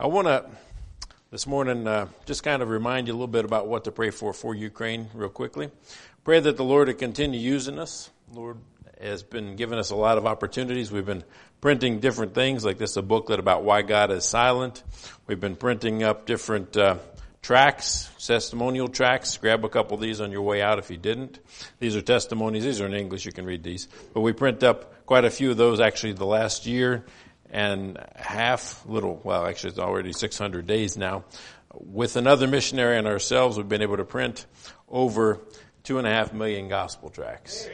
I want to this morning uh, just kind of remind you a little bit about what to pray for for Ukraine, real quickly. Pray that the Lord would continue using us. Lord has been giving us a lot of opportunities. We've been printing different things, like this, a booklet about why God is silent. We've been printing up different uh, tracts, testimonial tracts. Grab a couple of these on your way out if you didn't. These are testimonies. These are in English. You can read these. But we print up quite a few of those actually the last year and half, little, well, actually it's already 600 days now. With another missionary and ourselves, we've been able to print over two and a half million gospel tracts.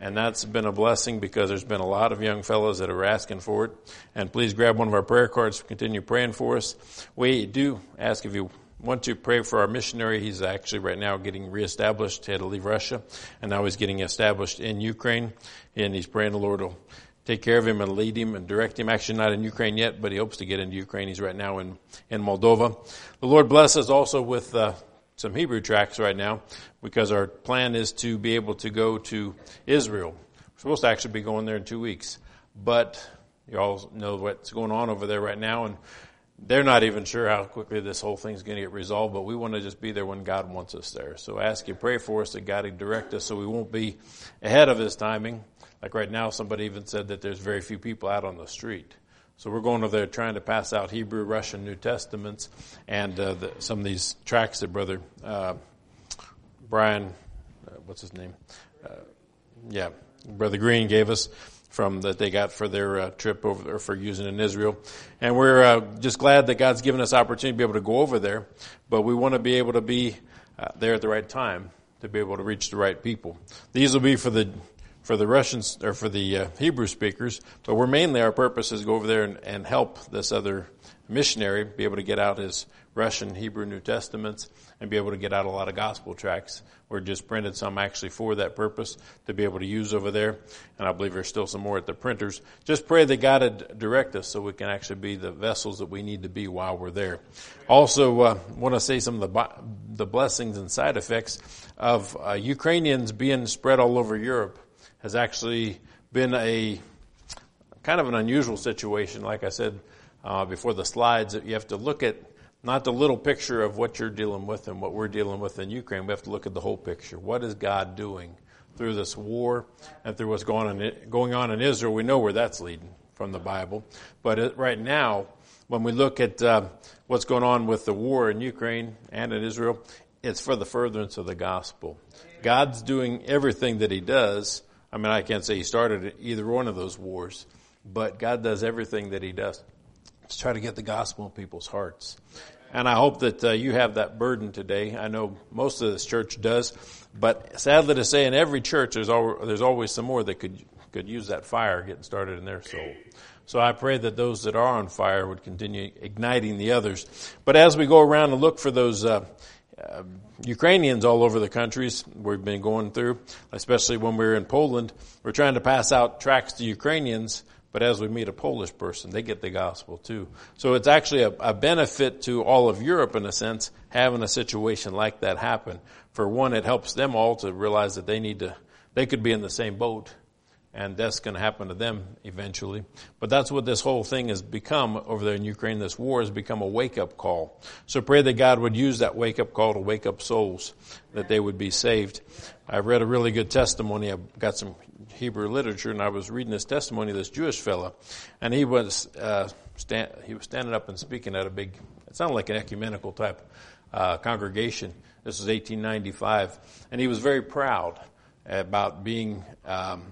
And that's been a blessing because there's been a lot of young fellows that are asking for it. And please grab one of our prayer cards, continue praying for us. We do ask if you want to pray for our missionary. He's actually right now getting reestablished. He had to leave Russia and now he's getting established in Ukraine. And he's praying the Lord will take care of him and lead him and direct him. Actually not in Ukraine yet, but he hopes to get into Ukraine. He's right now in, in Moldova. The Lord bless us also with, uh, some Hebrew tracts right now because our plan is to be able to go to Israel. We're supposed to actually be going there in two weeks, but you all know what's going on over there right now and they're not even sure how quickly this whole thing's going to get resolved, but we want to just be there when God wants us there. So ask you, pray for us that God would direct us so we won't be ahead of His timing. Like right now, somebody even said that there's very few people out on the street. So we're going over there trying to pass out Hebrew, Russian New Testaments, and uh, the, some of these tracks that Brother uh, Brian, uh, what's his name? Uh, yeah, Brother Green gave us from that they got for their uh, trip over there for using in Israel, and we're uh, just glad that God's given us opportunity to be able to go over there. But we want to be able to be there at the right time to be able to reach the right people. These will be for the for the Russians or for the uh, Hebrew speakers, but we're mainly our purpose is go over there and, and help this other missionary be able to get out his Russian Hebrew New Testaments and be able to get out a lot of gospel tracts. We're just printed some actually for that purpose to be able to use over there. And I believe there's still some more at the printers. Just pray that God would direct us so we can actually be the vessels that we need to be while we're there. Also, uh, want to say some of the, the blessings and side effects of uh, Ukrainians being spread all over Europe has actually been a kind of an unusual situation. Like I said uh, before the slides, you have to look at not the little picture of what you're dealing with and what we're dealing with in Ukraine. We have to look at the whole picture. What is God doing through this war and through what's going on in, going on in Israel? We know where that's leading from the Bible. But right now, when we look at uh, what's going on with the war in Ukraine and in Israel, it's for the furtherance of the gospel. God's doing everything that He does I mean, I can't say he started either one of those wars, but God does everything that he does to try to get the gospel in people's hearts. And I hope that uh, you have that burden today. I know most of this church does, but sadly to say, in every church, there's, al- there's always some more that could could use that fire getting started in their soul. So I pray that those that are on fire would continue igniting the others. But as we go around and look for those uh, uh, Ukrainians all over the countries we've been going through, especially when we are in Poland. We're trying to pass out tracts to Ukrainians, but as we meet a Polish person, they get the gospel too. So it's actually a, a benefit to all of Europe in a sense, having a situation like that happen. For one, it helps them all to realize that they need to, they could be in the same boat and that's going to happen to them eventually. But that's what this whole thing has become over there in Ukraine. This war has become a wake up call. So pray that God would use that wake up call to wake up souls, that they would be saved. I read a really good testimony. I got some Hebrew literature, and I was reading this testimony of this Jewish fellow, and he was uh, stand, he was standing up and speaking at a big. It sounded like an ecumenical type uh, congregation. This was 1895, and he was very proud about being. Um,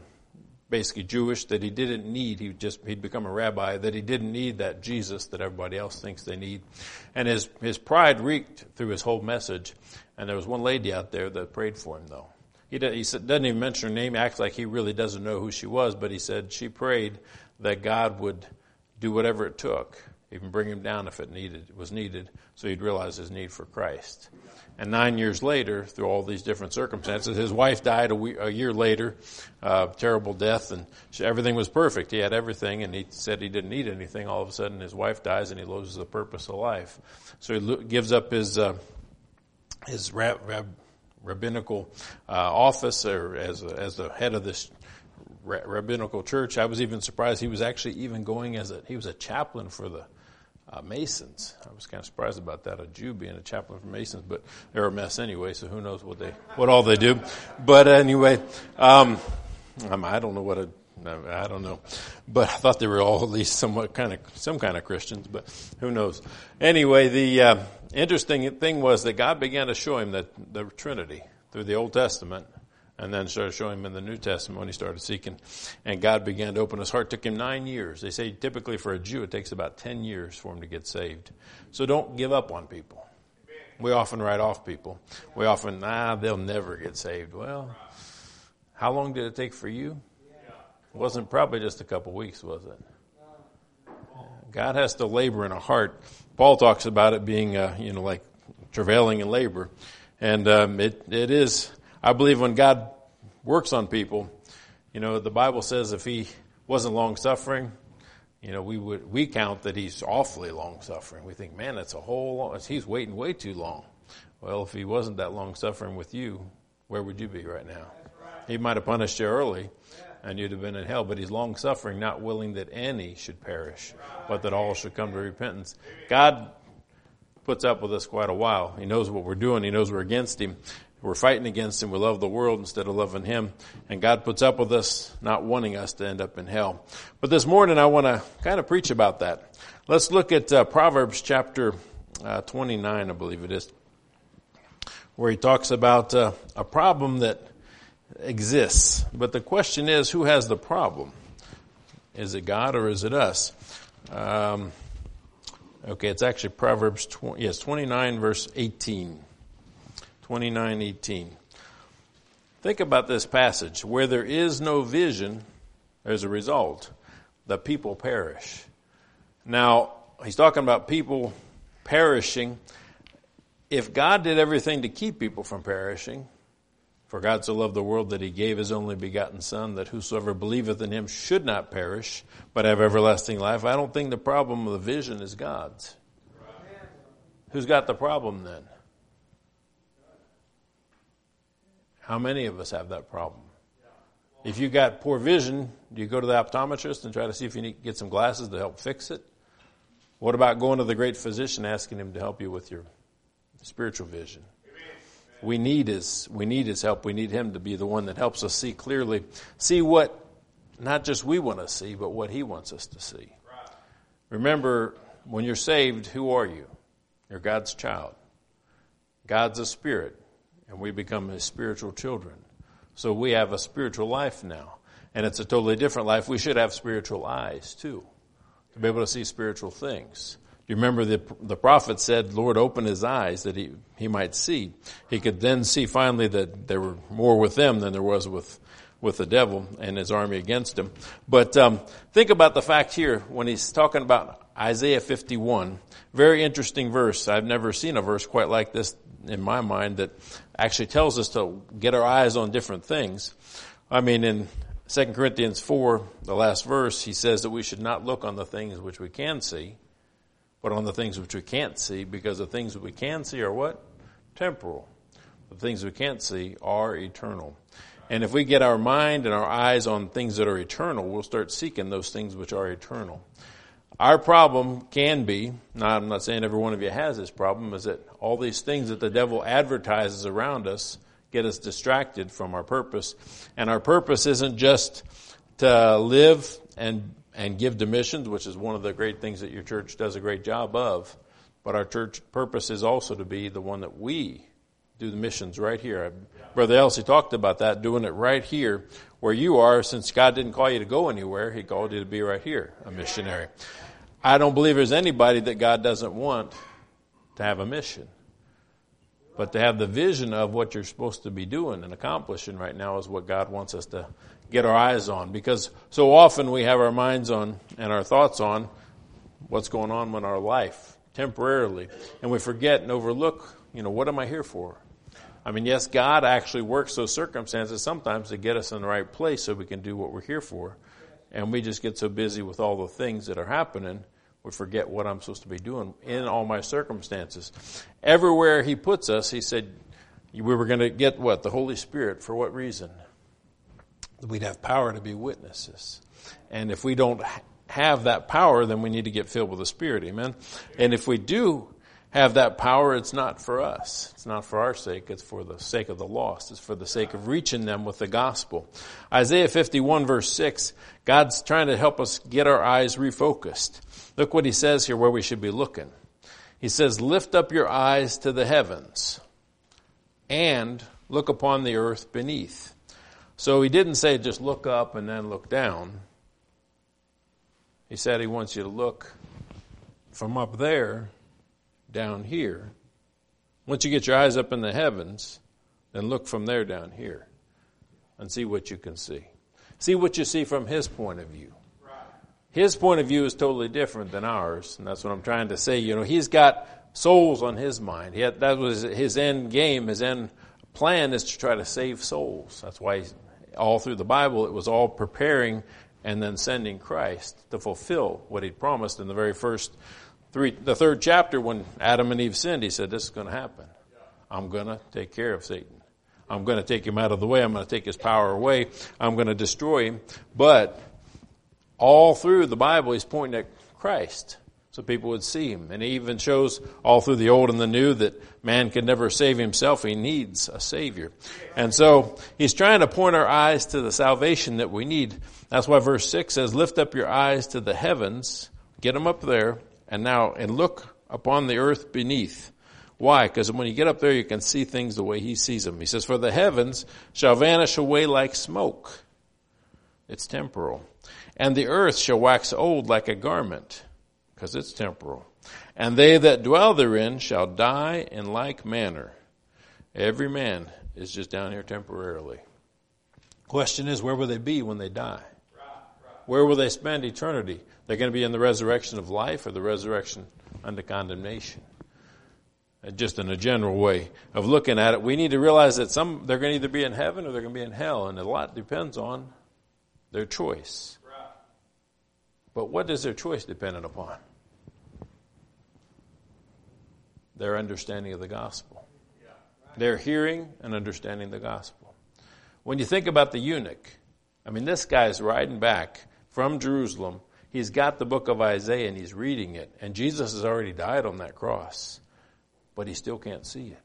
basically Jewish, that he didn't need, he just, he'd become a rabbi, that he didn't need that Jesus that everybody else thinks they need. And his, his pride reeked through his whole message. And there was one lady out there that prayed for him though. He, he doesn't even mention her name, acts like he really doesn't know who she was, but he said she prayed that God would do whatever it took, even bring him down if it needed, was needed, so he'd realize his need for Christ. And nine years later, through all these different circumstances, his wife died a, we- a year later, uh, terrible death, and she, everything was perfect. He had everything, and he said he didn't need anything. All of a sudden, his wife dies, and he loses the purpose of life. So he lo- gives up his uh, his rab- rab- rabbinical uh, office, or as a, as the head of this rabbinical church. I was even surprised he was actually even going as a he was a chaplain for the uh, Masons. I was kind of surprised about that, a Jew being a chaplain for Masons, but they're a mess anyway, so who knows what they, what all they do. But anyway, um, I don't know what a, I don't know, but I thought they were all at least somewhat kind of, some kind of Christians, but who knows. Anyway, the uh, interesting thing was that God began to show him that the Trinity through the Old Testament and then started showing him in the New Testament when he started seeking. And God began to open his heart. It took him nine years. They say typically for a Jew it takes about ten years for him to get saved. So don't give up on people. We often write off people. We often, ah, they'll never get saved. Well, how long did it take for you? It wasn't probably just a couple weeks, was it? God has to labor in a heart. Paul talks about it being, uh, you know, like travailing in labor. And um, it, it is I believe when God works on people, you know, the Bible says if he wasn't long suffering, you know, we would, we count that he's awfully long suffering. We think, man, that's a whole long, he's waiting way too long. Well, if he wasn't that long suffering with you, where would you be right now? He might have punished you early and you'd have been in hell, but he's long suffering, not willing that any should perish, but that all should come to repentance. God puts up with us quite a while. He knows what we're doing. He knows we're against him. We're fighting against him. We love the world instead of loving him. And God puts up with us, not wanting us to end up in hell. But this morning I want to kind of preach about that. Let's look at uh, Proverbs chapter uh, 29, I believe it is, where he talks about uh, a problem that exists. But the question is, who has the problem? Is it God or is it us? Um, okay, it's actually Proverbs 20, yes, 29 verse 18. 29:18. Think about this passage. Where there is no vision, as a result. The people perish. Now, he's talking about people perishing. If God did everything to keep people from perishing, for God so loved the world that he gave his only begotten Son, that whosoever believeth in him should not perish, but have everlasting life, I don't think the problem of the vision is God's. Who's got the problem then? How many of us have that problem? If you got poor vision, do you go to the optometrist and try to see if you need to get some glasses to help fix it? What about going to the great physician asking him to help you with your spiritual vision? We need his we need his help. We need him to be the one that helps us see clearly, see what not just we want to see, but what he wants us to see. Remember, when you're saved, who are you? You're God's child. God's a spirit and we become his spiritual children. So we have a spiritual life now. And it's a totally different life. We should have spiritual eyes too, to be able to see spiritual things. You remember the, the prophet said, Lord, open his eyes that he, he might see. He could then see finally that there were more with them than there was with, with the devil and his army against him. But um, think about the fact here when he's talking about Isaiah 51. Very interesting verse. I've never seen a verse quite like this in my mind that actually tells us to get our eyes on different things. I mean, in 2 Corinthians 4, the last verse, he says that we should not look on the things which we can see, but on the things which we can't see, because the things that we can see are what? Temporal. The things we can't see are eternal. And if we get our mind and our eyes on things that are eternal, we'll start seeking those things which are eternal. Our problem can be, now I'm not saying every one of you has this problem, is that all these things that the devil advertises around us get us distracted from our purpose. And our purpose isn't just to live and, and give to missions, which is one of the great things that your church does a great job of. But our church purpose is also to be the one that we do the missions right here. Brother Elsie talked about that, doing it right here where you are, since God didn't call you to go anywhere, He called you to be right here, a missionary. I don't believe there's anybody that God doesn't want to have a mission. But to have the vision of what you're supposed to be doing and accomplishing right now is what God wants us to get our eyes on. Because so often we have our minds on and our thoughts on what's going on in our life temporarily. And we forget and overlook, you know, what am I here for? I mean, yes, God actually works those circumstances sometimes to get us in the right place so we can do what we're here for and we just get so busy with all the things that are happening, we forget what I'm supposed to be doing in all my circumstances. Everywhere He puts us, He said we were going to get what? The Holy Spirit. For what reason? We'd have power to be witnesses. And if we don't have that power, then we need to get filled with the Spirit. Amen. And if we do have that power, it's not for us. It's not for our sake. It's for the sake of the lost. It's for the sake of reaching them with the gospel. Isaiah 51 verse 6, God's trying to help us get our eyes refocused. Look what he says here where we should be looking. He says, lift up your eyes to the heavens and look upon the earth beneath. So he didn't say just look up and then look down. He said he wants you to look from up there down here. Once you get your eyes up in the heavens, then look from there down here and see what you can see. See what you see from his point of view. His point of view is totally different than ours, and that's what I'm trying to say. You know, he's got souls on his mind. Had, that was his end game. His end plan is to try to save souls. That's why all through the Bible it was all preparing and then sending Christ to fulfill what he'd promised in the very first three, the third chapter when Adam and Eve sinned, he said, this is going to happen. I'm going to take care of Satan. I'm going to take him out of the way. I'm going to take his power away. I'm going to destroy him. But all through the Bible, he's pointing at Christ so people would see him. And he even shows all through the Old and the New that man can never save himself. He needs a Savior. And so he's trying to point our eyes to the salvation that we need. That's why verse 6 says, Lift up your eyes to the heavens, get them up there, and now, and look upon the earth beneath. Why? Because when you get up there, you can see things the way he sees them. He says, For the heavens shall vanish away like smoke. It's temporal. And the earth shall wax old like a garment, because it's temporal. And they that dwell therein shall die in like manner. Every man is just down here temporarily. Question is, where will they be when they die? Where will they spend eternity? They're going to be in the resurrection of life or the resurrection under condemnation. Uh, just in a general way of looking at it, we need to realize that some they're going to either be in heaven or they're going to be in hell, and a lot depends on their choice. But what is their choice dependent upon? Their understanding of the gospel. Their hearing and understanding the gospel. When you think about the eunuch, I mean, this guy's riding back from Jerusalem he's got the book of Isaiah and he's reading it, and Jesus has already died on that cross, but he still can't see it.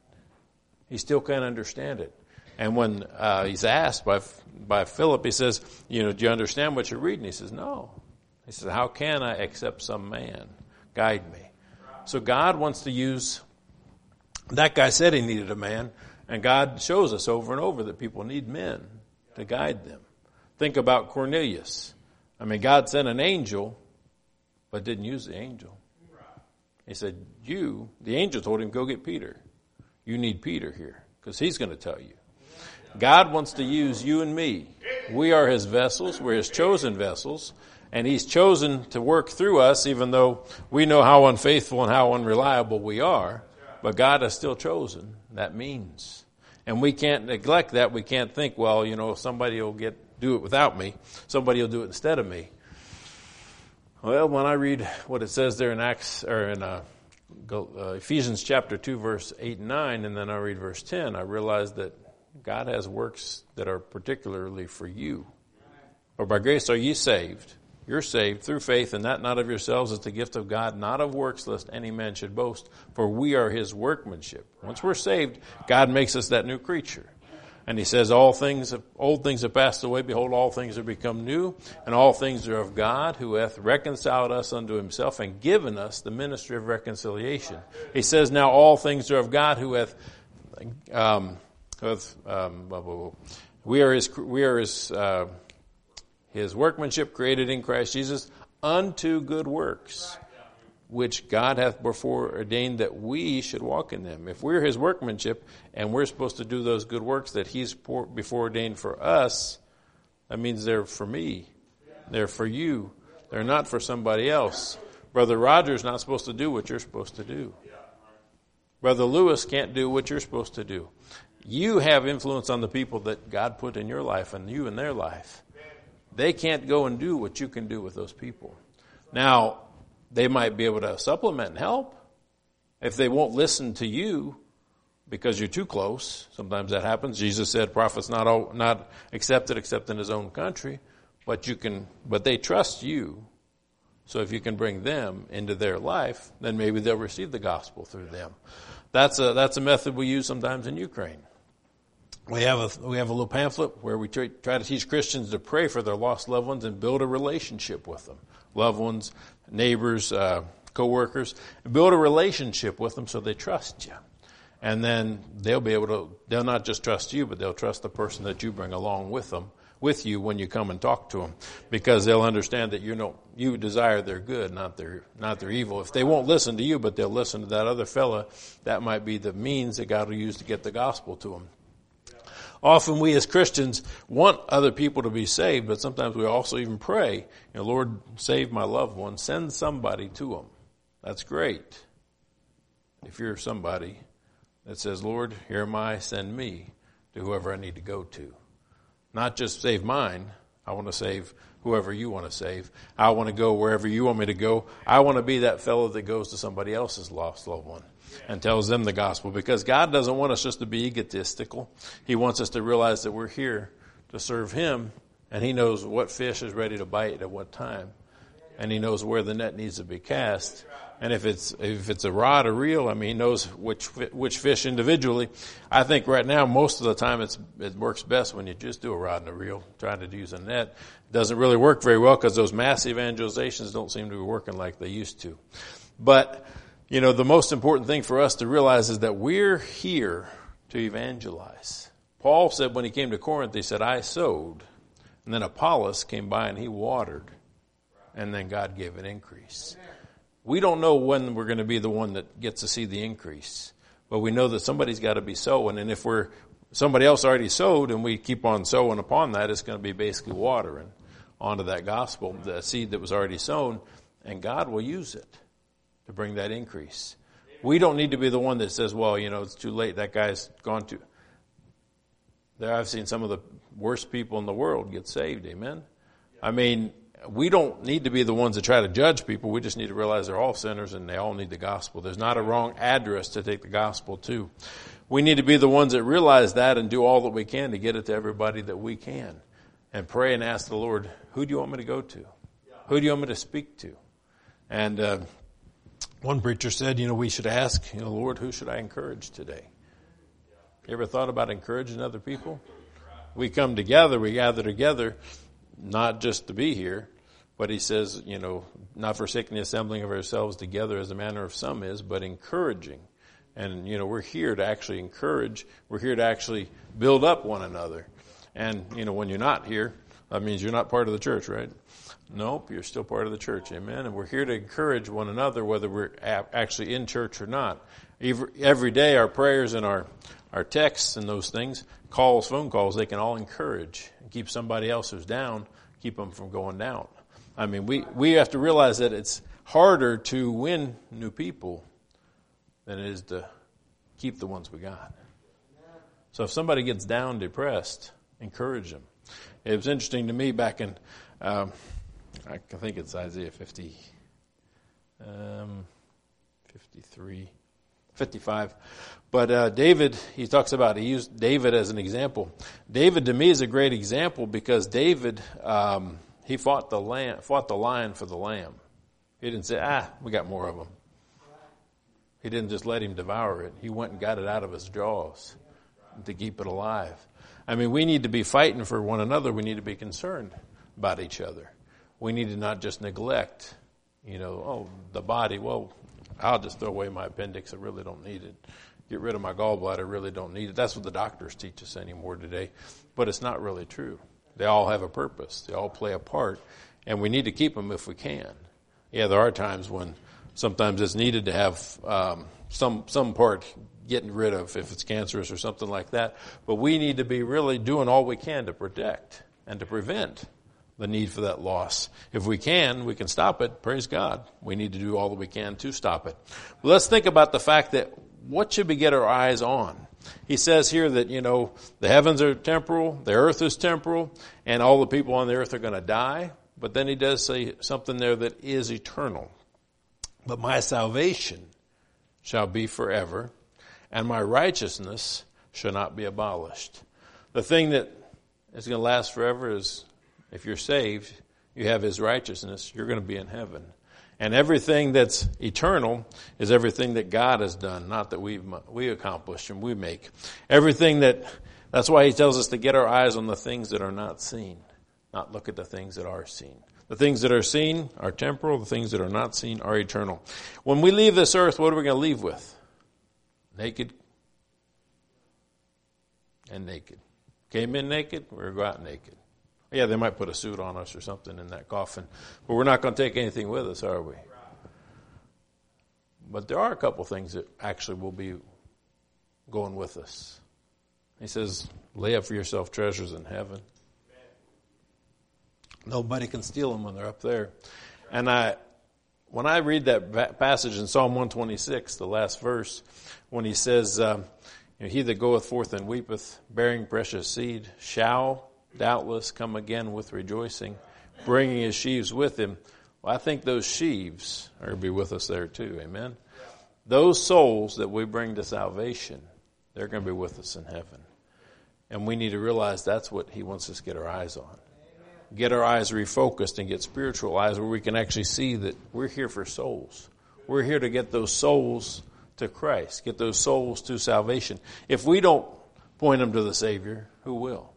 He still can't understand it. And when uh, he's asked by by Philip, he says, "You know, do you understand what you're reading?" He says, "No." He says, "How can I accept some man guide me?" So God wants to use. That guy said he needed a man, and God shows us over and over that people need men to guide them. Think about Cornelius. I mean, God sent an angel, but didn't use the angel. He said, You, the angel told him, go get Peter. You need Peter here because he's going to tell you. God wants to use you and me. We are his vessels, we're his chosen vessels, and he's chosen to work through us, even though we know how unfaithful and how unreliable we are. But God has still chosen. That means. And we can't neglect that. We can't think, well, you know, somebody will get do it without me. Somebody will do it instead of me. Well, when I read what it says there in Acts or in uh, uh, Ephesians chapter two, verse eight and nine, and then I read verse ten, I realize that God has works that are particularly for you. For by grace are ye saved. You're saved through faith, and that not of yourselves is the gift of God, not of works, lest any man should boast. For we are his workmanship. Once we're saved, God makes us that new creature. And he says, all things, old things have passed away. Behold, all things have become new. And all things are of God who hath reconciled us unto himself and given us the ministry of reconciliation. He says, now all things are of God who hath, um, hath um, blah, blah, blah. we are his, we are his, uh, his workmanship created in Christ Jesus unto good works which God hath before ordained that we should walk in them. If we're his workmanship and we're supposed to do those good works that he's before ordained for us, that means they're for me. They're for you. They're not for somebody else. Brother Roger's not supposed to do what you're supposed to do. Brother Lewis can't do what you're supposed to do. You have influence on the people that God put in your life and you in their life. They can't go and do what you can do with those people. Now, they might be able to supplement and help. If they won't listen to you because you're too close, sometimes that happens. Jesus said prophets not, not accepted except in his own country, but you can, but they trust you So if you can bring them into their life, then maybe they'll receive the gospel through them. That's a, that's a method we use sometimes in Ukraine. We have a, we have a little pamphlet where we try, to teach Christians to pray for their lost loved ones and build a relationship with them. Loved ones, neighbors, uh, co-workers, build a relationship with them so they trust you. And then they'll be able to, they'll not just trust you, but they'll trust the person that you bring along with them with you when you come and talk to them because they'll understand that you know you desire their good, not their not their evil. If they won't listen to you, but they'll listen to that other fella, that might be the means that God will use to get the gospel to them. Often we as Christians want other people to be saved, but sometimes we also even pray, you know, Lord, save my loved one. Send somebody to them. That's great. If you're somebody that says, Lord, here am I, send me to whoever I need to go to. Not just save mine. I want to save whoever you want to save. I want to go wherever you want me to go. I want to be that fellow that goes to somebody else's lost loved one and tells them the gospel because God doesn't want us just to be egotistical. He wants us to realize that we're here to serve Him and He knows what fish is ready to bite at what time and He knows where the net needs to be cast and if it's if it's a rod or reel, I mean, he knows which which fish individually. I think right now most of the time it's it works best when you just do a rod and a reel. Trying to use a net it doesn't really work very well because those mass evangelizations don't seem to be working like they used to. But you know, the most important thing for us to realize is that we're here to evangelize. Paul said when he came to Corinth, he said, "I sowed," and then Apollos came by and he watered, and then God gave an increase. We don't know when we're going to be the one that gets to see the increase, but we know that somebody's got to be sowing. And if we're somebody else already sowed and we keep on sowing upon that, it's going to be basically watering onto that gospel, the seed that was already sown, and God will use it to bring that increase. We don't need to be the one that says, well, you know, it's too late. That guy's gone to. There, I've seen some of the worst people in the world get saved. Amen. I mean, we don't need to be the ones that try to judge people. We just need to realize they're all sinners and they all need the gospel. There's not a wrong address to take the gospel to. We need to be the ones that realize that and do all that we can to get it to everybody that we can. And pray and ask the Lord, who do you want me to go to? Who do you want me to speak to? And uh, one preacher said, you know, we should ask, you know, Lord, who should I encourage today? You ever thought about encouraging other people? We come together, we gather together, not just to be here, but he says, you know, not forsaking the assembling of ourselves together as the manner of some is, but encouraging. And, you know, we're here to actually encourage. We're here to actually build up one another. And, you know, when you're not here, that means you're not part of the church, right? Nope, you're still part of the church. Amen. And we're here to encourage one another, whether we're actually in church or not. Every day, our prayers and our, our texts and those things, calls, phone calls, they can all encourage and keep somebody else who's down, keep them from going down. I mean, we, we have to realize that it's harder to win new people than it is to keep the ones we got. So if somebody gets down, depressed, encourage them. It was interesting to me back in, um, I think it's Isaiah 50, um, 53, 55. But uh, David, he talks about, he used David as an example. David to me is a great example because David, um, he fought the lamb, fought the lion for the lamb. He didn't say, ah, we got more of them. He didn't just let him devour it. He went and got it out of his jaws to keep it alive. I mean, we need to be fighting for one another. We need to be concerned about each other. We need to not just neglect, you know, oh, the body. Well, I'll just throw away my appendix. I really don't need it. Get rid of my gallbladder. I really don't need it. That's what the doctors teach us anymore today. But it's not really true. They all have a purpose. They all play a part, and we need to keep them if we can. Yeah, there are times when sometimes it's needed to have um, some some part getting rid of if it's cancerous or something like that. But we need to be really doing all we can to protect and to prevent the need for that loss. If we can, we can stop it. Praise God. We need to do all that we can to stop it. But let's think about the fact that what should we get our eyes on? He says here that, you know, the heavens are temporal, the earth is temporal, and all the people on the earth are going to die. But then he does say something there that is eternal. But my salvation shall be forever, and my righteousness shall not be abolished. The thing that is going to last forever is if you're saved, you have His righteousness, you're going to be in heaven. And everything that's eternal is everything that God has done, not that we've, we accomplish and we make. Everything that, that's why He tells us to get our eyes on the things that are not seen, not look at the things that are seen. The things that are seen are temporal, the things that are not seen are eternal. When we leave this earth, what are we going to leave with? Naked and naked. Came in naked, we're going to go out naked. Yeah, they might put a suit on us or something in that coffin, but we're not going to take anything with us, are we? But there are a couple things that actually will be going with us. He says, lay up for yourself treasures in heaven. Nobody can steal them when they're up there. And I, when I read that passage in Psalm 126, the last verse, when he says, um, He that goeth forth and weepeth, bearing precious seed, shall doubtless come again with rejoicing, bringing his sheaves with him. Well, I think those sheaves are going to be with us there too. Amen. Those souls that we bring to salvation, they're going to be with us in heaven. And we need to realize that's what he wants us to get our eyes on. Get our eyes refocused and get spiritual eyes where we can actually see that we're here for souls. We're here to get those souls to Christ, get those souls to salvation. If we don't point them to the Savior, who will?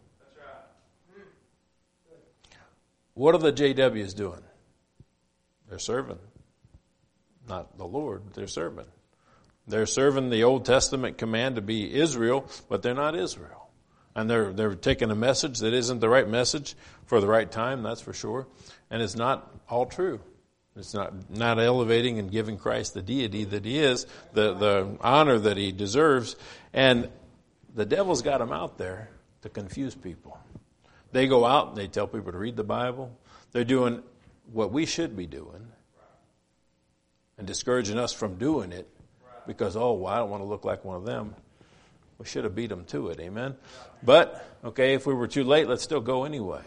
What are the JWs doing? They're serving. Not the Lord, they're serving. They're serving the Old Testament command to be Israel, but they're not Israel. And they're, they're taking a message that isn't the right message for the right time, that's for sure. And it's not all true. It's not, not elevating and giving Christ the deity that he is, the, the honor that he deserves. And the devil's got him out there to confuse people. They go out and they tell people to read the Bible. They're doing what we should be doing and discouraging us from doing it because, oh, well, I don't want to look like one of them. We should have beat them to it, amen? But, okay, if we were too late, let's still go anyway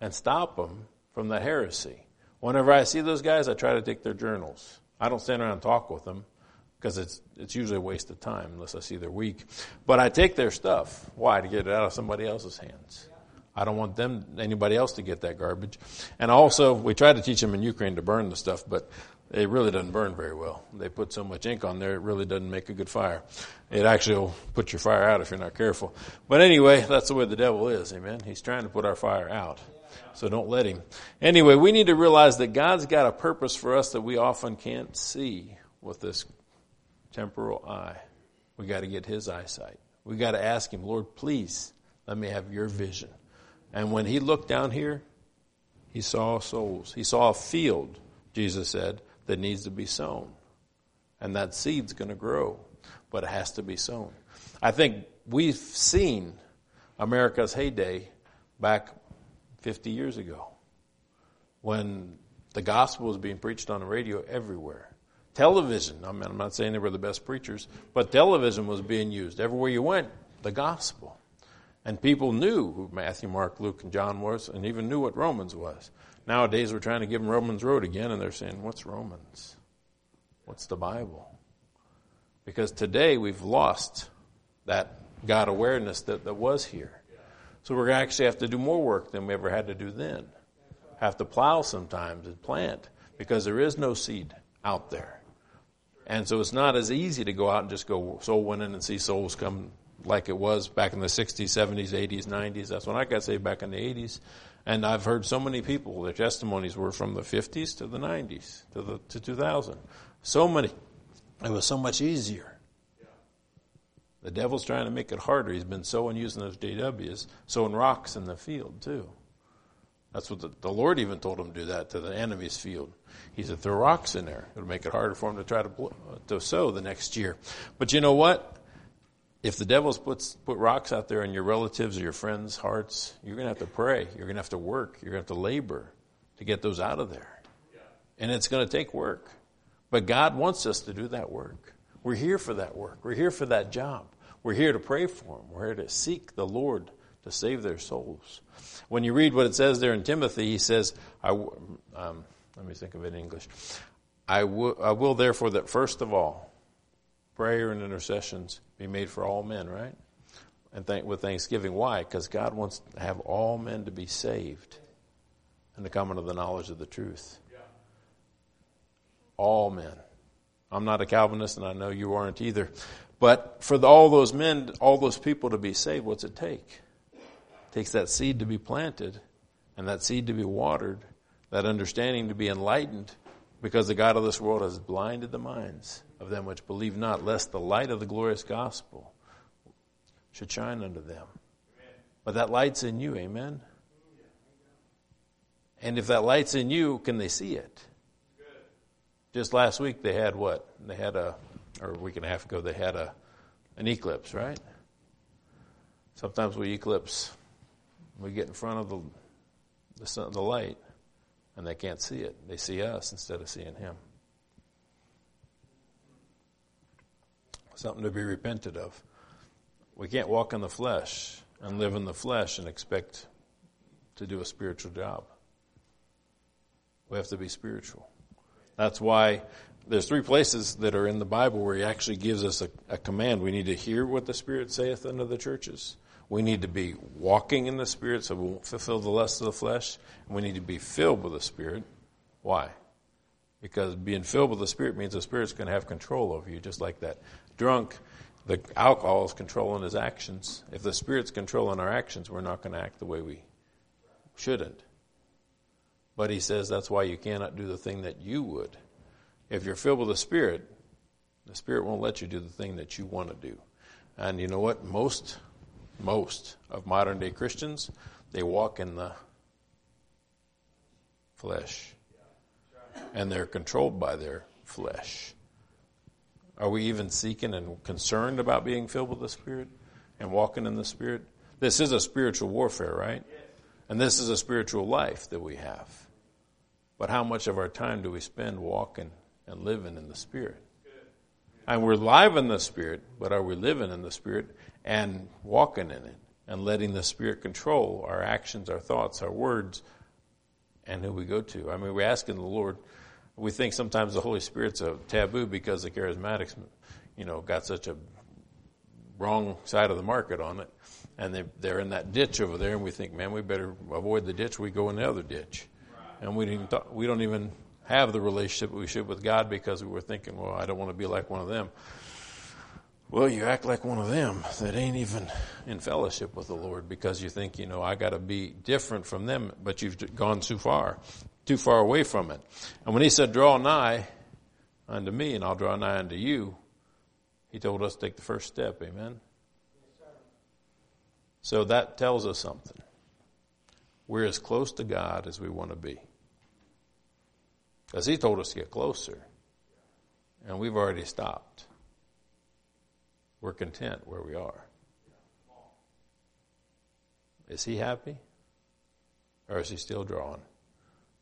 and stop them from the heresy. Whenever I see those guys, I try to take their journals. I don't stand around and talk with them because it's it's usually a waste of time unless I see they're weak. But I take their stuff. Why? To get it out of somebody else's hands. I don't want them, anybody else to get that garbage. And also, we try to teach them in Ukraine to burn the stuff, but it really doesn't burn very well. They put so much ink on there, it really doesn't make a good fire. It actually will put your fire out if you're not careful. But anyway, that's the way the devil is, amen. He's trying to put our fire out. So don't let him. Anyway, we need to realize that God's got a purpose for us that we often can't see with this temporal eye. We got to get his eyesight. We got to ask him, Lord, please let me have your vision. And when he looked down here, he saw souls. He saw a field, Jesus said, that needs to be sown. And that seed's going to grow, but it has to be sown. I think we've seen America's heyday back 50 years ago when the gospel was being preached on the radio everywhere. Television, I mean, I'm not saying they were the best preachers, but television was being used. Everywhere you went, the gospel. And people knew who Matthew, Mark, Luke, and John was, and even knew what Romans was. Nowadays, we're trying to give them Romans Road again, and they're saying, What's Romans? What's the Bible? Because today we've lost that God awareness that, that was here. So we're going to actually have to do more work than we ever had to do then. Have to plow sometimes and plant because there is no seed out there. And so it's not as easy to go out and just go soul winning and see souls come like it was back in the 60s, 70s, 80s, 90s. That's when I got saved back in the 80s. And I've heard so many people, their testimonies were from the 50s to the 90s to the to 2000. So many. It was so much easier. The devil's trying to make it harder. He's been sowing using those JWs, sowing rocks in the field too. That's what the, the Lord even told him to do that to the enemy's field. He said, throw rocks in there. It'll make it harder for him to try to, to sow the next year. But you know what? If the devil's puts put rocks out there in your relatives or your friends' hearts, you're going to have to pray. You're going to have to work. You're going to have to labor to get those out of there. Yeah. And it's going to take work. But God wants us to do that work. We're here for that work. We're here for that job. We're here to pray for them. We're here to seek the Lord to save their souls. When you read what it says there in Timothy, he says, I, um, let me think of it in English. I will, I will therefore that first of all, prayer and intercessions be made for all men, right? And thank, with thanksgiving. Why? Because God wants to have all men to be saved. and to come into the knowledge of the truth. All men. I'm not a Calvinist, and I know you aren't either. But for the, all those men, all those people to be saved, what's it take? It takes that seed to be planted, and that seed to be watered, that understanding to be enlightened, because the God of this world has blinded the minds of them which believe not, lest the light of the glorious gospel should shine unto them. But that light's in you, amen? And if that light's in you, can they see it? Just last week they had what? They had a, or a week and a half ago, they had a, an eclipse, right? Sometimes we eclipse, we get in front of the, the, sun, the light, and they can't see it. They see us instead of seeing Him. Something to be repented of. We can't walk in the flesh and live in the flesh and expect to do a spiritual job. We have to be spiritual. That's why there's three places that are in the Bible where he actually gives us a, a, command. We need to hear what the Spirit saith unto the churches. We need to be walking in the Spirit so we won't fulfill the lust of the flesh. And we need to be filled with the Spirit. Why? Because being filled with the Spirit means the Spirit's going to have control over you, just like that drunk. The alcohol is controlling his actions. If the Spirit's controlling our actions, we're not going to act the way we shouldn't. But he says that's why you cannot do the thing that you would. If you're filled with the Spirit, the Spirit won't let you do the thing that you want to do. And you know what? Most, most of modern day Christians, they walk in the flesh. And they're controlled by their flesh. Are we even seeking and concerned about being filled with the Spirit and walking in the Spirit? This is a spiritual warfare, right? And this is a spiritual life that we have. But how much of our time do we spend walking and living in the Spirit? And we're live in the Spirit, but are we living in the Spirit and walking in it and letting the Spirit control our actions, our thoughts, our words, and who we go to? I mean, we're asking the Lord. We think sometimes the Holy Spirit's a taboo because the charismatics, you know, got such a wrong side of the market on it, and they, they're in that ditch over there, and we think, man, we better avoid the ditch. We go in the other ditch and we even we don't even have the relationship we should with God because we were thinking, well, I don't want to be like one of them. Well, you act like one of them that ain't even in fellowship with the Lord because you think, you know, I got to be different from them, but you've gone too far, too far away from it. And when he said, draw nigh unto me and I'll draw nigh unto you, he told us to take the first step. Amen. So that tells us something. We're as close to God as we want to be. Because he told us to get closer. And we've already stopped. We're content where we are. Is he happy? Or is he still drawing?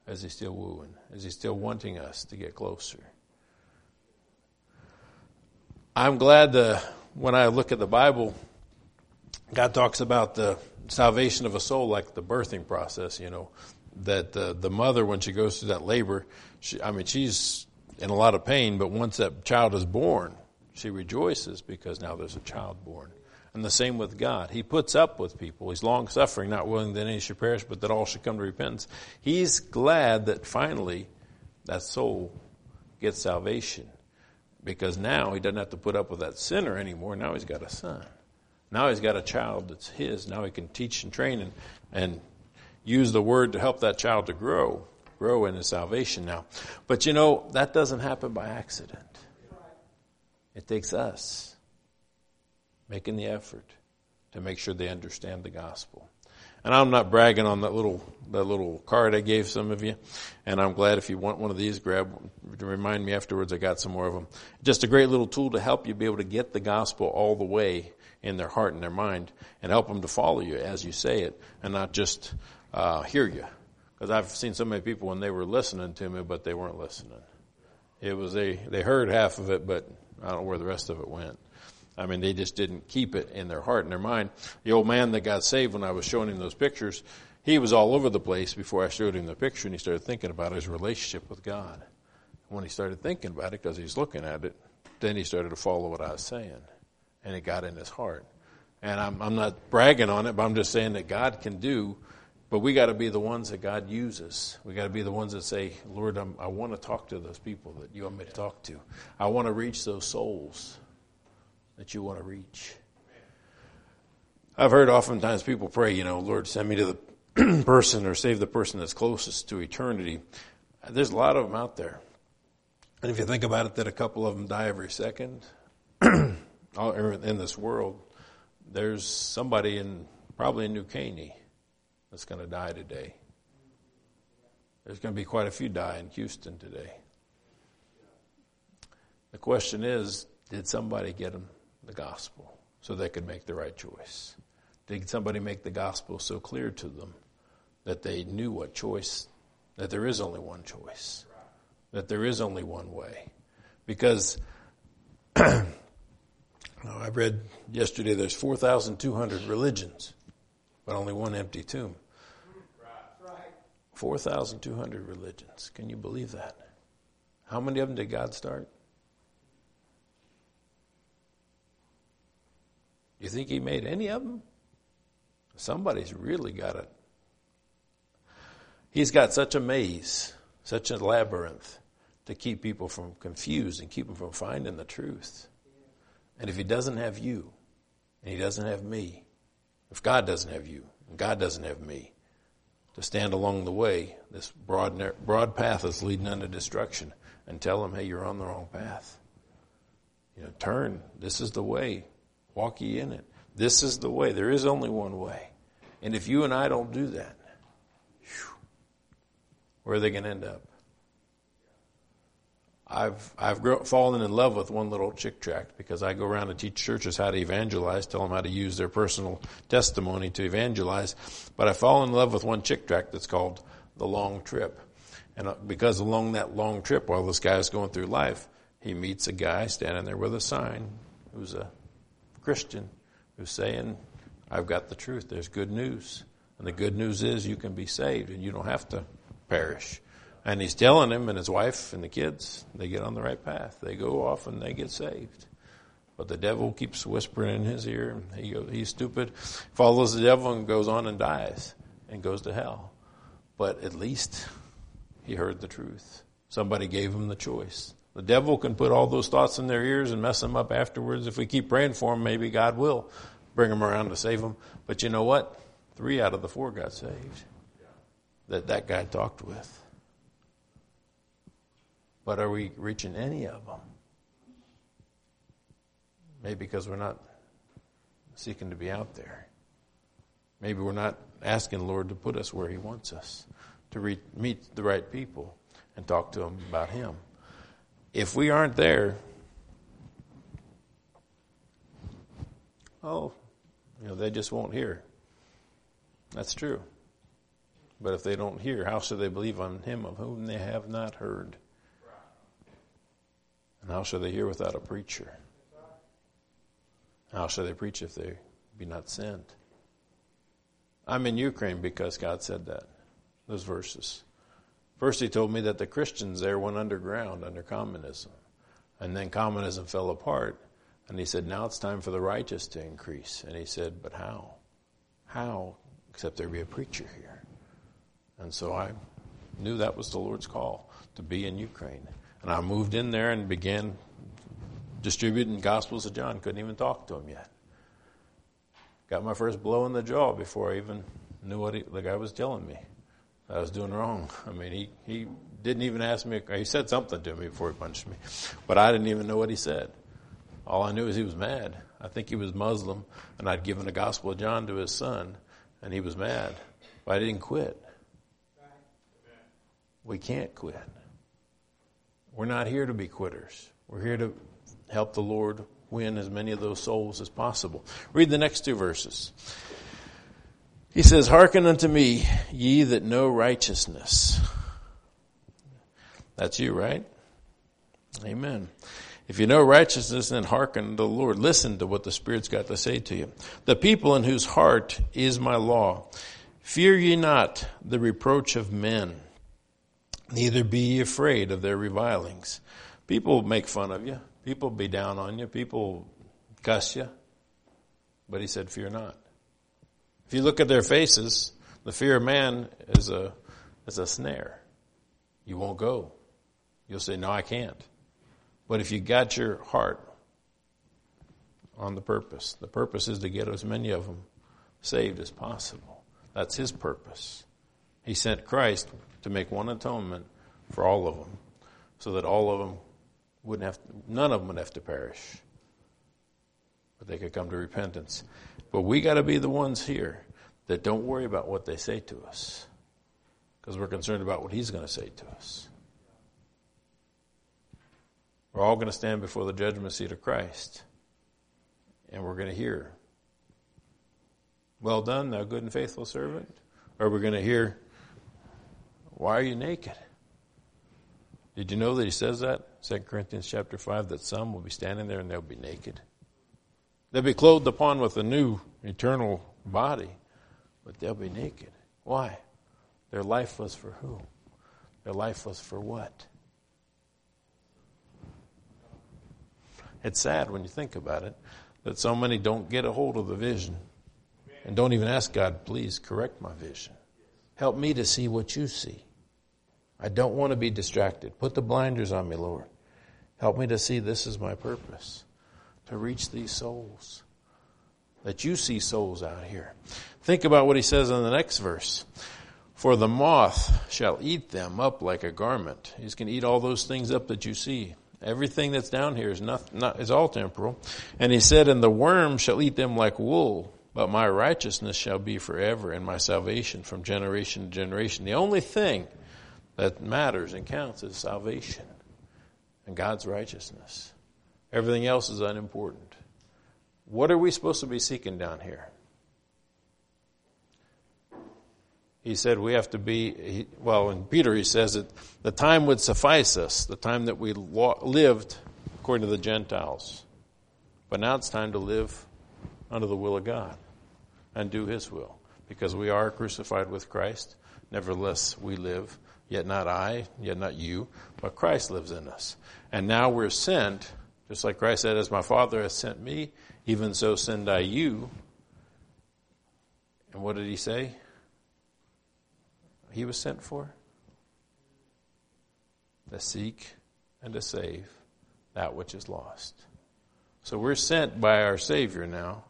Is he still wooing? Is he still wanting us to get closer? I'm glad that when I look at the Bible, God talks about the salvation of a soul like the birthing process, you know, that uh, the mother, when she goes through that labor, she, I mean, she's in a lot of pain, but once that child is born, she rejoices because now there's a child born. And the same with God. He puts up with people. He's long suffering, not willing that any should perish, but that all should come to repentance. He's glad that finally that soul gets salvation because now he doesn't have to put up with that sinner anymore. Now he's got a son. Now he's got a child that's his. Now he can teach and train and, and use the word to help that child to grow, grow in his salvation now. But you know, that doesn't happen by accident. It takes us making the effort to make sure they understand the gospel. And I'm not bragging on that little that little card I gave some of you, and I'm glad if you want one of these, grab remind me afterwards. I got some more of them. Just a great little tool to help you be able to get the gospel all the way in their heart and their mind, and help them to follow you as you say it, and not just uh, hear you. Because I've seen so many people when they were listening to me, but they weren't listening. It was they they heard half of it, but I don't know where the rest of it went. I mean, they just didn't keep it in their heart and their mind. The old man that got saved when I was showing him those pictures, he was all over the place before I showed him the picture, and he started thinking about his relationship with God. When he started thinking about it, because he's looking at it, then he started to follow what I was saying, and it got in his heart. And I'm, I'm not bragging on it, but I'm just saying that God can do But we got to be the ones that God uses. We got to be the ones that say, Lord, I'm, i want to talk to those people that you want me to talk to. I want to reach those souls that you want to reach. I've heard oftentimes people pray, you know, Lord, send me to the person or save the person that's closest to eternity. There's a lot of them out there. And if you think about it, that a couple of them die every second in this world, there's somebody in probably in New Caney that's going to die today. There's going to be quite a few die in Houston today. The question is, did somebody get them the gospel so they could make the right choice? Did somebody make the gospel so clear to them that they knew what choice, that there is only one choice, that there is only one way? Because I read yesterday there's 4,200 religions but only one empty tomb. 4,200 religions. Can you believe that? How many of them did God start? You think He made any of them? Somebody's really got it. He's got such a maze, such a labyrinth to keep people from confused and keep them from finding the truth. And if He doesn't have you, and He doesn't have me, if God doesn't have you, and God doesn't have me, to stand along the way, this broad, broad path is leading unto destruction, and tell them, hey, you're on the wrong path. You know, turn. This is the way. Walk ye in it. This is the way. There is only one way. And if you and I don't do that, whew, where are they going to end up? I've I've grow, fallen in love with one little Chick tract because I go around and teach churches how to evangelize, tell them how to use their personal testimony to evangelize. But I fall in love with one Chick tract that's called the long trip, and uh, because along that long trip, while this guy is going through life, he meets a guy standing there with a sign who's a Christian who's saying, "I've got the truth. There's good news, and the good news is you can be saved, and you don't have to perish." And he's telling him and his wife and the kids, they get on the right path. They go off and they get saved. But the devil keeps whispering in his ear. He goes, he's stupid, follows the devil and goes on and dies and goes to hell. But at least he heard the truth. Somebody gave him the choice. The devil can put all those thoughts in their ears and mess them up afterwards. If we keep praying for them, maybe God will bring them around to save them. But you know what? Three out of the four got saved that that guy talked with. But are we reaching any of them? Maybe because we're not seeking to be out there. Maybe we're not asking the Lord to put us where He wants us, to re- meet the right people and talk to them about Him. If we aren't there, oh, you know, they just won't hear. That's true. But if they don't hear, how should they believe on Him of whom they have not heard? And how shall they hear without a preacher? How shall they preach if they be not sent? I'm in Ukraine because God said that, those verses. First, He told me that the Christians there went underground under communism. And then communism fell apart. And He said, now it's time for the righteous to increase. And He said, but how? How? Except there be a preacher here. And so I knew that was the Lord's call to be in Ukraine. And I moved in there and began distributing Gospels of John. Couldn't even talk to him yet. Got my first blow in the jaw before I even knew what he, the guy was telling me. I was doing wrong. I mean, he, he didn't even ask me. He said something to me before he punched me, but I didn't even know what he said. All I knew is he was mad. I think he was Muslim, and I'd given the Gospel of John to his son, and he was mad. But I didn't quit. We can't quit. We're not here to be quitters. We're here to help the Lord win as many of those souls as possible. Read the next two verses. He says, Hearken unto me, ye that know righteousness. That's you, right? Amen. If you know righteousness, then hearken to the Lord. Listen to what the Spirit's got to say to you. The people in whose heart is my law. Fear ye not the reproach of men Neither be ye afraid of their revilings. People make fun of you. People be down on you. People cuss you. But he said, fear not. If you look at their faces, The fear of man is a, is a snare. You won't go. You'll say, no, I can't. But if you got your heart on the purpose, the purpose is to get as many of them saved as possible. That's his purpose. He sent Christ to make one atonement for all of them so that all of them wouldn't have, none of them would have to perish, but they could come to repentance. But we got to be the ones here that don't worry about what they say to us because we're concerned about what he's going to say to us. We're all going to stand before the judgment seat of Christ and we're going to hear, Well done, thou good and faithful servant. Or we're going to hear, Why are you naked? Did you know that he says that? 2 Corinthians chapter 5, that some will be standing there and they'll be naked. They'll be clothed upon with a new eternal body, but they'll be naked. Why? Their life was for who? Their life was for what? It's sad when you think about it that so many don't get a hold of the vision and don't even ask God, please correct my vision. Help me to see what you see. I don't want to be distracted. Put the blinders on me, Lord. Help me to see this is my purpose to reach these souls. That you see souls out here. Think about what he says in the next verse. For the moth shall eat them up like a garment. He's going to eat all those things up that you see. Everything that's down here is not, not is all temporal. And he said, and the worm shall eat them like wool, but my righteousness shall be forever and my salvation from generation to generation. The only thing that matters and counts is salvation and God's righteousness. Everything else is unimportant. What are we supposed to be seeking down here? He said we have to be, he, well, in Peter he says that the time would suffice us, the time that we lived according to the Gentiles. But now it's time to live under the will of God and do His will because we are crucified with Christ. Nevertheless, we live Yet not I, yet not you, but Christ lives in us. And now we're sent, just like Christ said, as my Father has sent me, even so send I you. And what did he say? He was sent for? To seek and to save that which is lost. So we're sent by our Savior now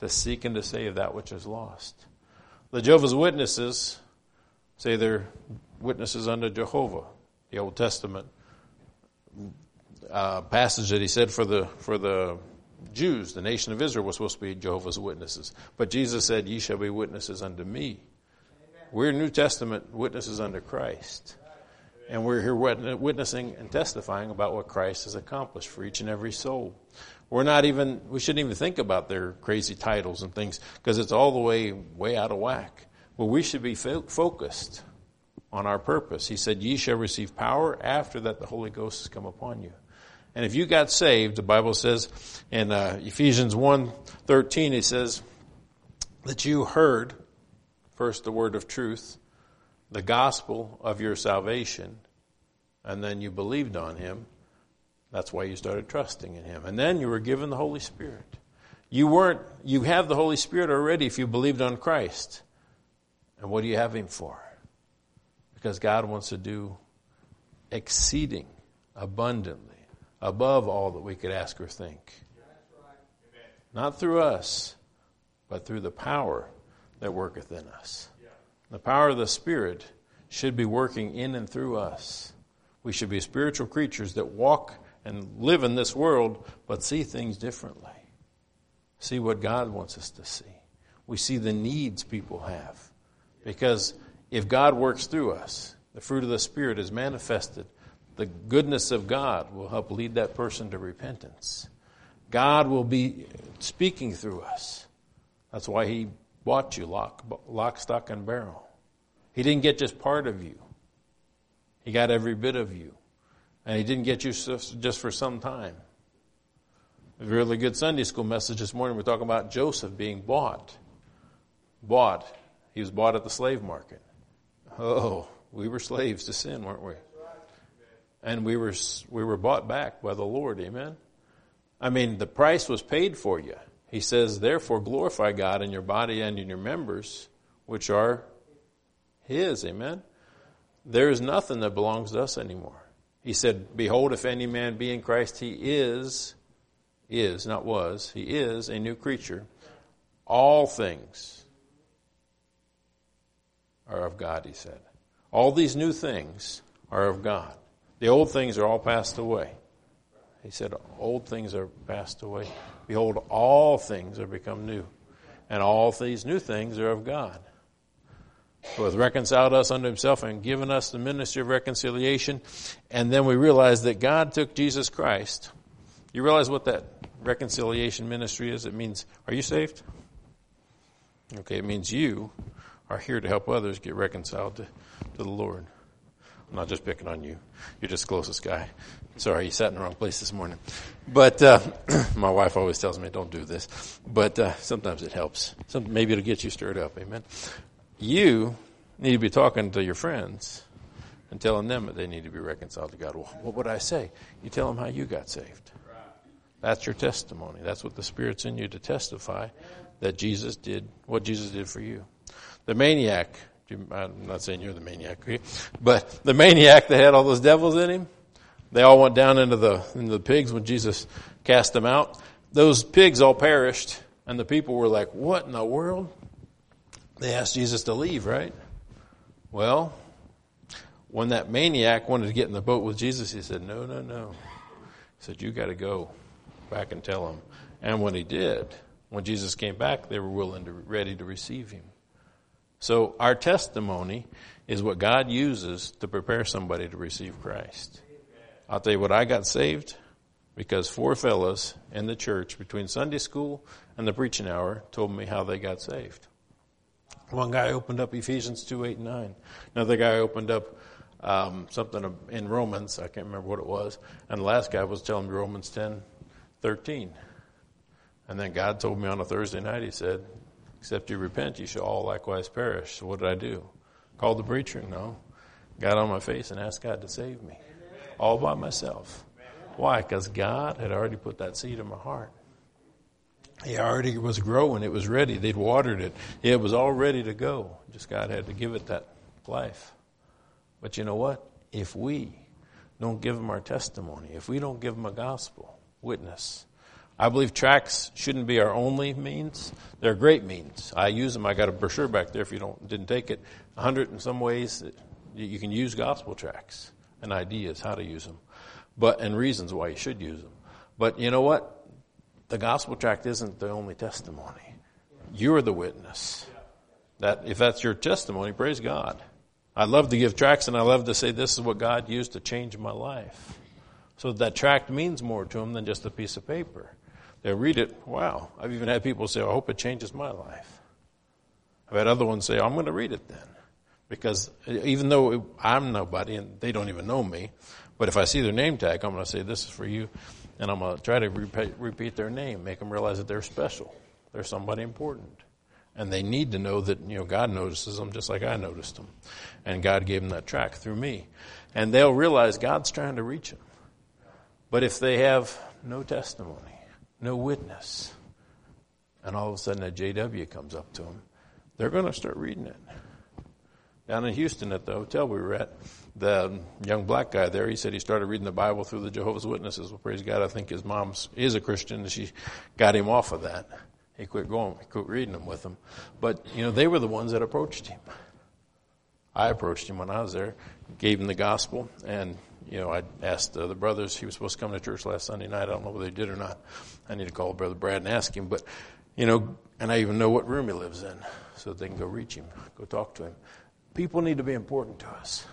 to seek and to save that which is lost. The Jehovah's Witnesses say they're witnesses unto Jehovah, the Old Testament uh, passage that he said for the for the Jews, the nation of Israel was supposed to be Jehovah's Witnesses, but Jesus said, "Ye shall be witnesses unto me." Amen. We're New Testament witnesses unto Christ, and we're here witnessing and testifying about what Christ has accomplished for each and every soul. We're not even we shouldn't even think about their crazy titles and things because it's all the way way out of whack. Well, we should be fo- focused on our purpose. He said, Ye shall receive power after that the Holy Ghost has come upon you. And if you got saved, the Bible says in uh, Ephesians 1 13, it says that you heard first the word of truth, the gospel of your salvation, and then you believed on him. That's why you started trusting in him. And then you were given the Holy Spirit. You weren't, you have the Holy Spirit already if you believed on Christ. And what do you have him for? Because God wants to do exceeding abundantly above all that we could ask or think. Not through us, but through the power that worketh in us. The power of the Spirit should be working in and through us. We should be spiritual creatures that walk and live in this world, but see things differently. See what God wants us to see. We see the needs people have. Because if God works through us, the fruit of the Spirit is manifested, the goodness of God will help lead that person to repentance. God will be speaking through us. That's why He bought you lock, lock, stock, and barrel. He didn't get just part of you. He got every bit of you. And He didn't get you just for some time. A really good Sunday school message this morning. We're talking about Joseph being bought. Bought. He was bought at the slave market. Oh, we were slaves to sin, weren't we? And we were, we were bought back by the Lord. Amen. I mean, the price was paid for you. He says, therefore glorify God in your body and in your members, which are His, amen? There is nothing that belongs to us anymore. He said, Behold, if any man be in Christ, he is, is, not was, he is a new creature. All things are of God, he said. All these new things are of God. The old things are all passed away. He said, Old things are passed away. Behold, all things are become new. And all these new things are of God. Who hath reconciled us unto himself and given us the ministry of reconciliation. And then we realize that God took Jesus Christ. You realize what that reconciliation ministry is? It means, are you saved? Okay, it means you are here to help others get reconciled to, to the Lord. I'm not just picking on you. You're just closest guy. Sorry, you sat in the wrong place this morning. But uh, my wife always tells me, don't do this. But uh, sometimes it helps. Some, maybe it'll get you stirred up. Amen. You need to be talking to your friends and telling them that they need to be reconciled to God. Well, what would I say? You tell them how you got saved. That's your testimony. That's what the Spirit's in you to testify that Jesus did what Jesus did for you. The maniac, I'm not saying you're the maniac, but the maniac that had all those devils in him, they all went down into the, into the pigs when Jesus cast them out. Those pigs all perished, and the people were like, What in the world? They asked Jesus to leave, right? Well, when that maniac wanted to get in the boat with Jesus, he said, No, no, no. He said, You got to go back and tell him. And when he did, when Jesus came back, they were willing to, ready to receive him. So our testimony is what God uses to prepare somebody to receive Christ. I'll tell you what, I got saved because four fellows in the church between Sunday school and the preaching hour told me how they got saved. One guy opened up Ephesians 2, 8, and 9. Another guy opened up um, something in Romans. I can't remember what it was. And the last guy was telling me Romans 10, 13. And then God told me on a Thursday night, He said, Except you repent, you shall all likewise perish. So what did I do? Called the preacher? No. Got on my face and asked God to save me. All by myself. Why? Because God had already put that seed in my heart. He already was growing. It was ready. They'd watered it. It was all ready to go. Just God had to give it that life. But you know what? If we don't give them our testimony, if we don't give them a gospel witness, I believe tracts shouldn't be our only means. They're great means. I use them. I got a brochure back there. If you don't didn't take it, a hundred in some ways you can use gospel tracts and ideas how to use them, but and reasons why you should use them. But you know what? The gospel tract isn't the only testimony. You're the witness. That if that's your testimony, praise God. I love to give tracts and I love to say this is what God used to change my life. So that tract means more to them than just a piece of paper. Read it, wow. I've even had people say, I hope it changes my life. I've had other ones say, I'm going to read it then. Because uh, even though I'm nobody and they don't even know me, but if I see their name tag, I'm going to say, this is for you. And I'm going to try to repeat, repeat their name, make them realize that they're special. They're somebody important. And they need to know that, you know, God notices them just like I noticed them. And God gave them that tract through me. And they'll realize God's trying to reach them. But if they have no testimony, no witness. And all of a sudden a JW comes up to them. They're going to start reading it. Down in Houston at the hotel we were at, the young black guy there, he said he started reading the Bible through the Jehovah's Witnesses. Well, praise God, I think his mom is a Christian and she got him off of that. He quit going, he quit reading them with them. But, you know, they were the ones that approached him. I approached him when I was there, gave him the gospel, and you know, I asked uh, the brothers, he was supposed to come to church last Sunday night. I don't know whether he did or not. I need to call Brother Brad and ask him. But, you know, and I even know what room he lives in so they can go reach him, go talk to him. People need to be important to us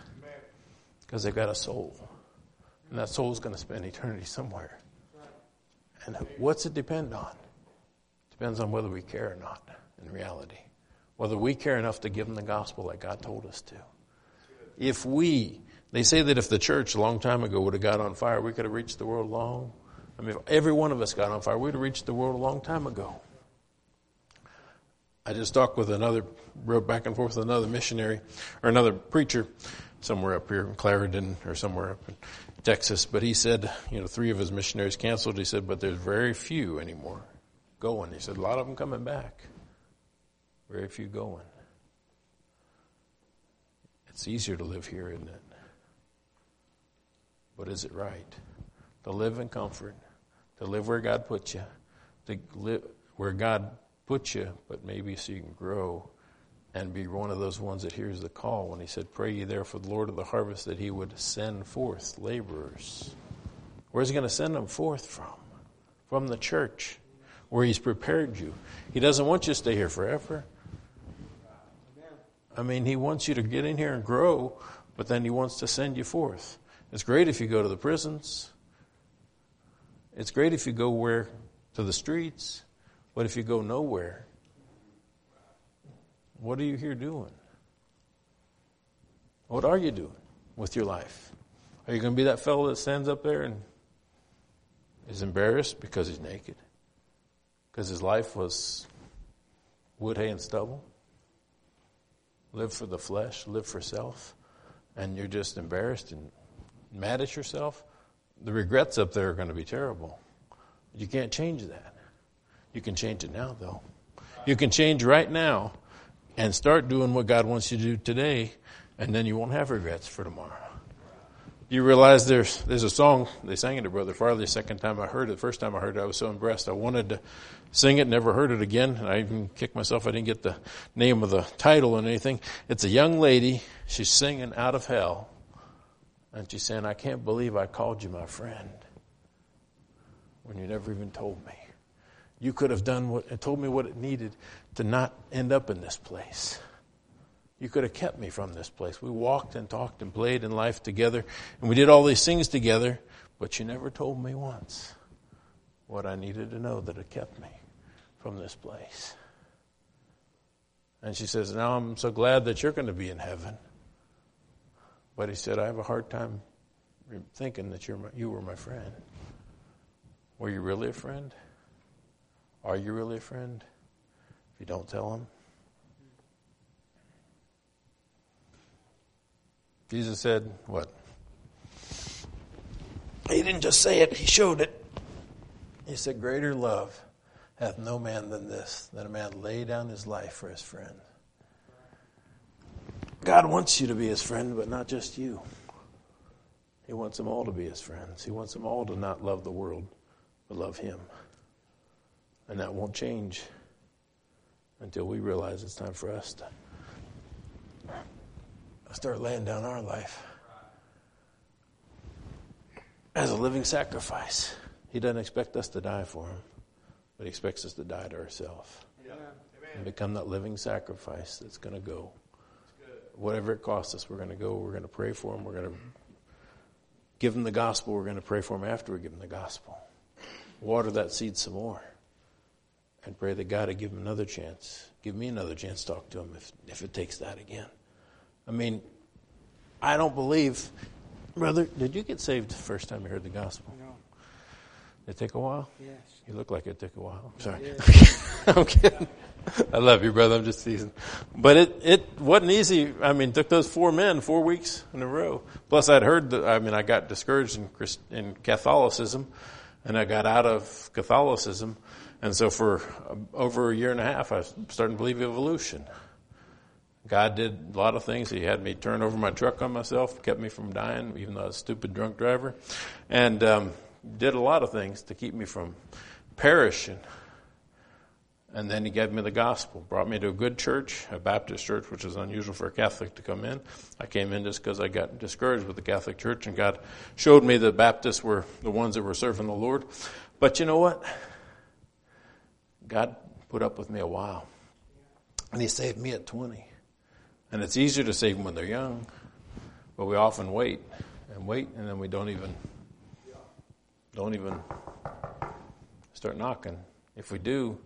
because they've got a soul. And that soul is going to spend eternity somewhere. And what's it depend on? Depends on whether we care or not in reality. Whether we care enough to give them the gospel that God told us to. If we they say that if the church a long time ago would have got on fire, we could have reached the world long. I mean, if every one of us got on fire, we'd have reached the world a long time ago. I just talked with another, wrote back and forth with another missionary or another preacher somewhere up here in Clarendon or somewhere up in Texas. But he said, you know, three of his missionaries canceled. He said, but there's very few anymore going. He said, a lot of them coming back. Very few going. It's easier to live here, isn't it? But is it right? To live in comfort, to live where God put you, to live where God put you, but maybe so you can grow and be one of those ones that hears the call when he said, Pray ye there for the Lord of the harvest that he would send forth laborers. Where's he going to send them forth from? From the church, where he's prepared you. He doesn't want you to stay here forever. I mean, he wants you to get in here and grow, but then he wants to send you forth. It's great if you go to the prisons. It's great if you go where to the streets. But if you go nowhere, what are you here doing? What are you doing with your life? Are you going to be that fellow that stands up there and is embarrassed because he's naked? Because his life was wood, hay, and stubble? Live for the flesh, live for self, and you're just embarrassed and mad at yourself? The regrets up there are going to be terrible. You can't change that. You can change it now, though. You can change right now and start doing what God wants you to do today, and then you won't have regrets for tomorrow. You realize there's there's a song they sang it to Brother Farley. The second time I heard it, the first time I heard it, I was so impressed. I wanted to sing it, never heard it again, and I even kicked myself. I didn't get the name of the title and anything. It's a young lady. She's singing out of hell, and she's saying, "I can't believe I called you my friend when you never even told me." you could have done what and told me what it needed to not end up in this place. You could have kept me from this place. We walked and talked and played in life together, and we did all these things together, but you never told me once what I needed to know that had kept me from this place. And she says, Now I'm so glad that you're going to be in heaven. But he said, I have a hard time thinking that you're my, you were my friend. Were you really a friend? Are you really a friend? If you don't tell him. Jesus said, What? He didn't just say it, he showed it. He said, Greater love hath no man than this, that a man lay down his life for his friend. God wants you to be his friend, but not just you. He wants them all to be his friends. He wants them all to not love the world, but love him. And that won't change until we realize it's time for us to start laying down our life as a living sacrifice. He doesn't expect us to die for him, but he expects us to die to ourselves and become that living sacrifice that's going to go. Whatever it costs us, we're going to go. We're going to pray for him. We're going to give him the gospel. We're going to pray for him after we give him the gospel. Water that seed some more and pray that God would give him another chance. Give me another chance to talk to him if, if it takes that again. I mean, I don't believe. Brother, did you get saved the first time you heard the gospel? No. Did it take a while? Yes. You look like it took a while. I'm sorry. I'm kidding. I love you, brother. I'm just teasing. But it, it wasn't easy. I mean, took those four men four weeks in a row. Plus, I'd heard that, I mean, I got discouraged in, Christ, in Catholicism, and I got out of Catholicism. And so for over a year and a half, I was starting to believe evolution. God did a lot of things. He had me turn over my truck on myself, kept me from dying, even though I was a stupid drunk driver, and um, did a lot of things to keep me from perishing. And then he gave me the gospel, brought me to a good church, a Baptist church, which is unusual for a Catholic to come in. I came in just because I got discouraged with the Catholic church, and God showed me the Baptists were the ones that were serving the Lord. But you know what? God put up with me a while. And He saved me at 20. And it's easier to save them when they're young, but we often wait and wait, and then we don't even don't even start knocking. If we do,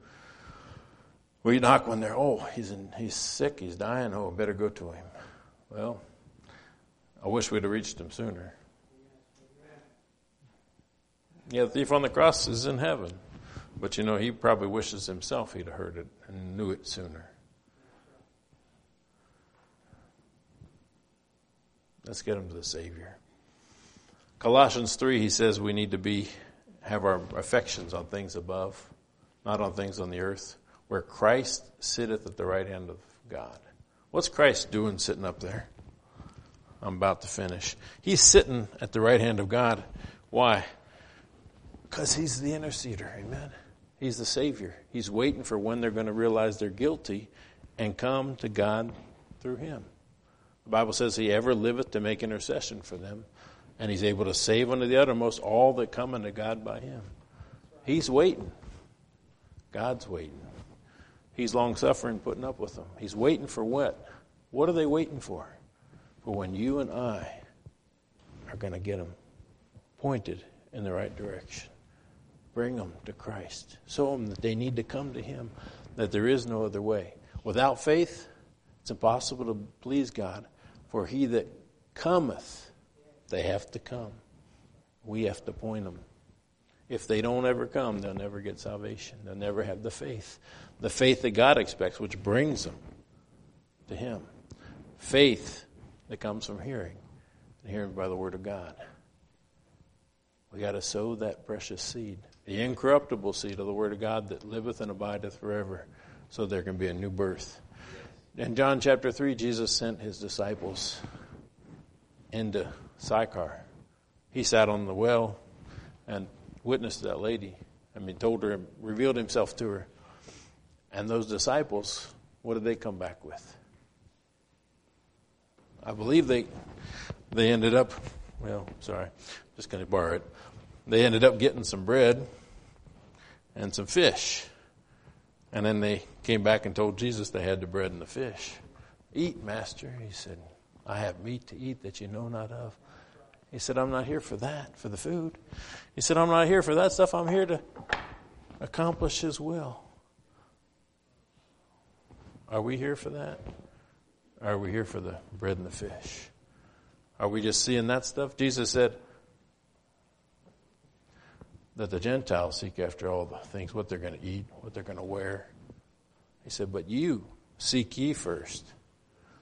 we knock when they're oh he's in, he's sick, he's dying. Oh, better go to him. Well, I wish we'd have reached him sooner. Yeah, the thief on the cross is in heaven. But you know, he probably wishes himself he'd have heard it and knew it sooner. Let's get him to the Savior. Colossians 3, he says we need to be have our affections on things above, not on things on the earth, where Christ sitteth at the right hand of God. What's Christ doing sitting up there? I'm about to finish. He's sitting at the right hand of God. Why? Because he's the interceder. Amen. He's the Savior. He's waiting for when they're going to realize they're guilty and come to God through him. The Bible says he ever liveth to make intercession for them, and he's able to save unto the uttermost all that come unto God by him. He's waiting. God's waiting. He's long suffering, putting up with them. He's waiting for what? What are they waiting for? For when you and I are going to get them pointed in the right direction. Bring them to Christ. Show them that they need to come to Him, that there is no other way. Without faith, it's impossible to please God. For he that cometh, they have to come. We have to point them. If they don't ever come, they'll never get salvation. They'll never have the faith. The faith that God expects, which brings them to Him. Faith that comes from hearing, and hearing by the Word of God. We got to sow that precious seed, the incorruptible seed of the Word of God that liveth and abideth forever, so there can be a new birth. In John chapter 3, Jesus sent his disciples into Sychar. He sat on the well and witnessed that lady. I mean, told her, revealed himself to her. And those disciples, what did they come back with? I believe they they ended up, well, sorry, just going to borrow it. They ended up getting some bread and some fish. And then they came back and told Jesus they had the bread and the fish. Eat, Master. He said, I have meat to eat that you know not of. He said, I'm not here for that, for the food. He said, I'm not here for that stuff. I'm here to accomplish His will. Are we here for that? Are we here for the bread and the fish? Are we just seeing that stuff? Jesus said that the Gentiles seek after all the things, what they're going to eat, what they're going to wear. He said, But you seek ye first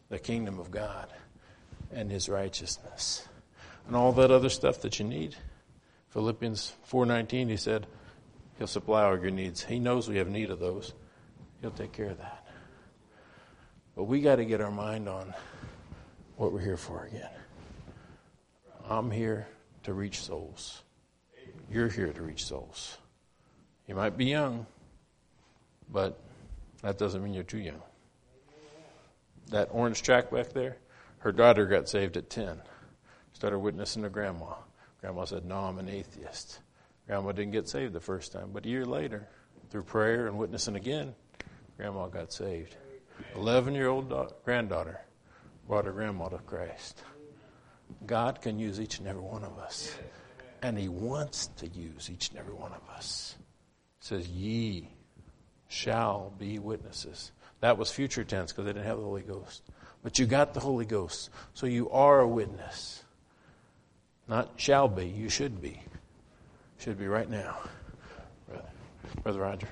the kingdom of God and his righteousness. And all that other stuff that you need. Philippians 4:19 he said he'll supply all your needs. He knows we have need of those. He'll take care of that. But we got to get our mind on what we're here for again. I'm here to reach souls. You're here to reach souls. You might be young, but that doesn't mean you're too young. That orange tract back there, her daughter got saved at 10. Started witnessing to grandma. Grandma said, No, I'm an atheist. Grandma didn't get saved the first time, but a year later, through prayer and witnessing again, grandma got saved. 11 year old granddaughter brought her grandma to Christ. God can use each and every one of us. And He wants to use each and every one of us. It says, Ye shall be witnesses. That was future tense because they didn't have the Holy Ghost. But you got the Holy Ghost. So you are a witness. Not shall be, you should be. Should be right now. Brother, Brother Roger.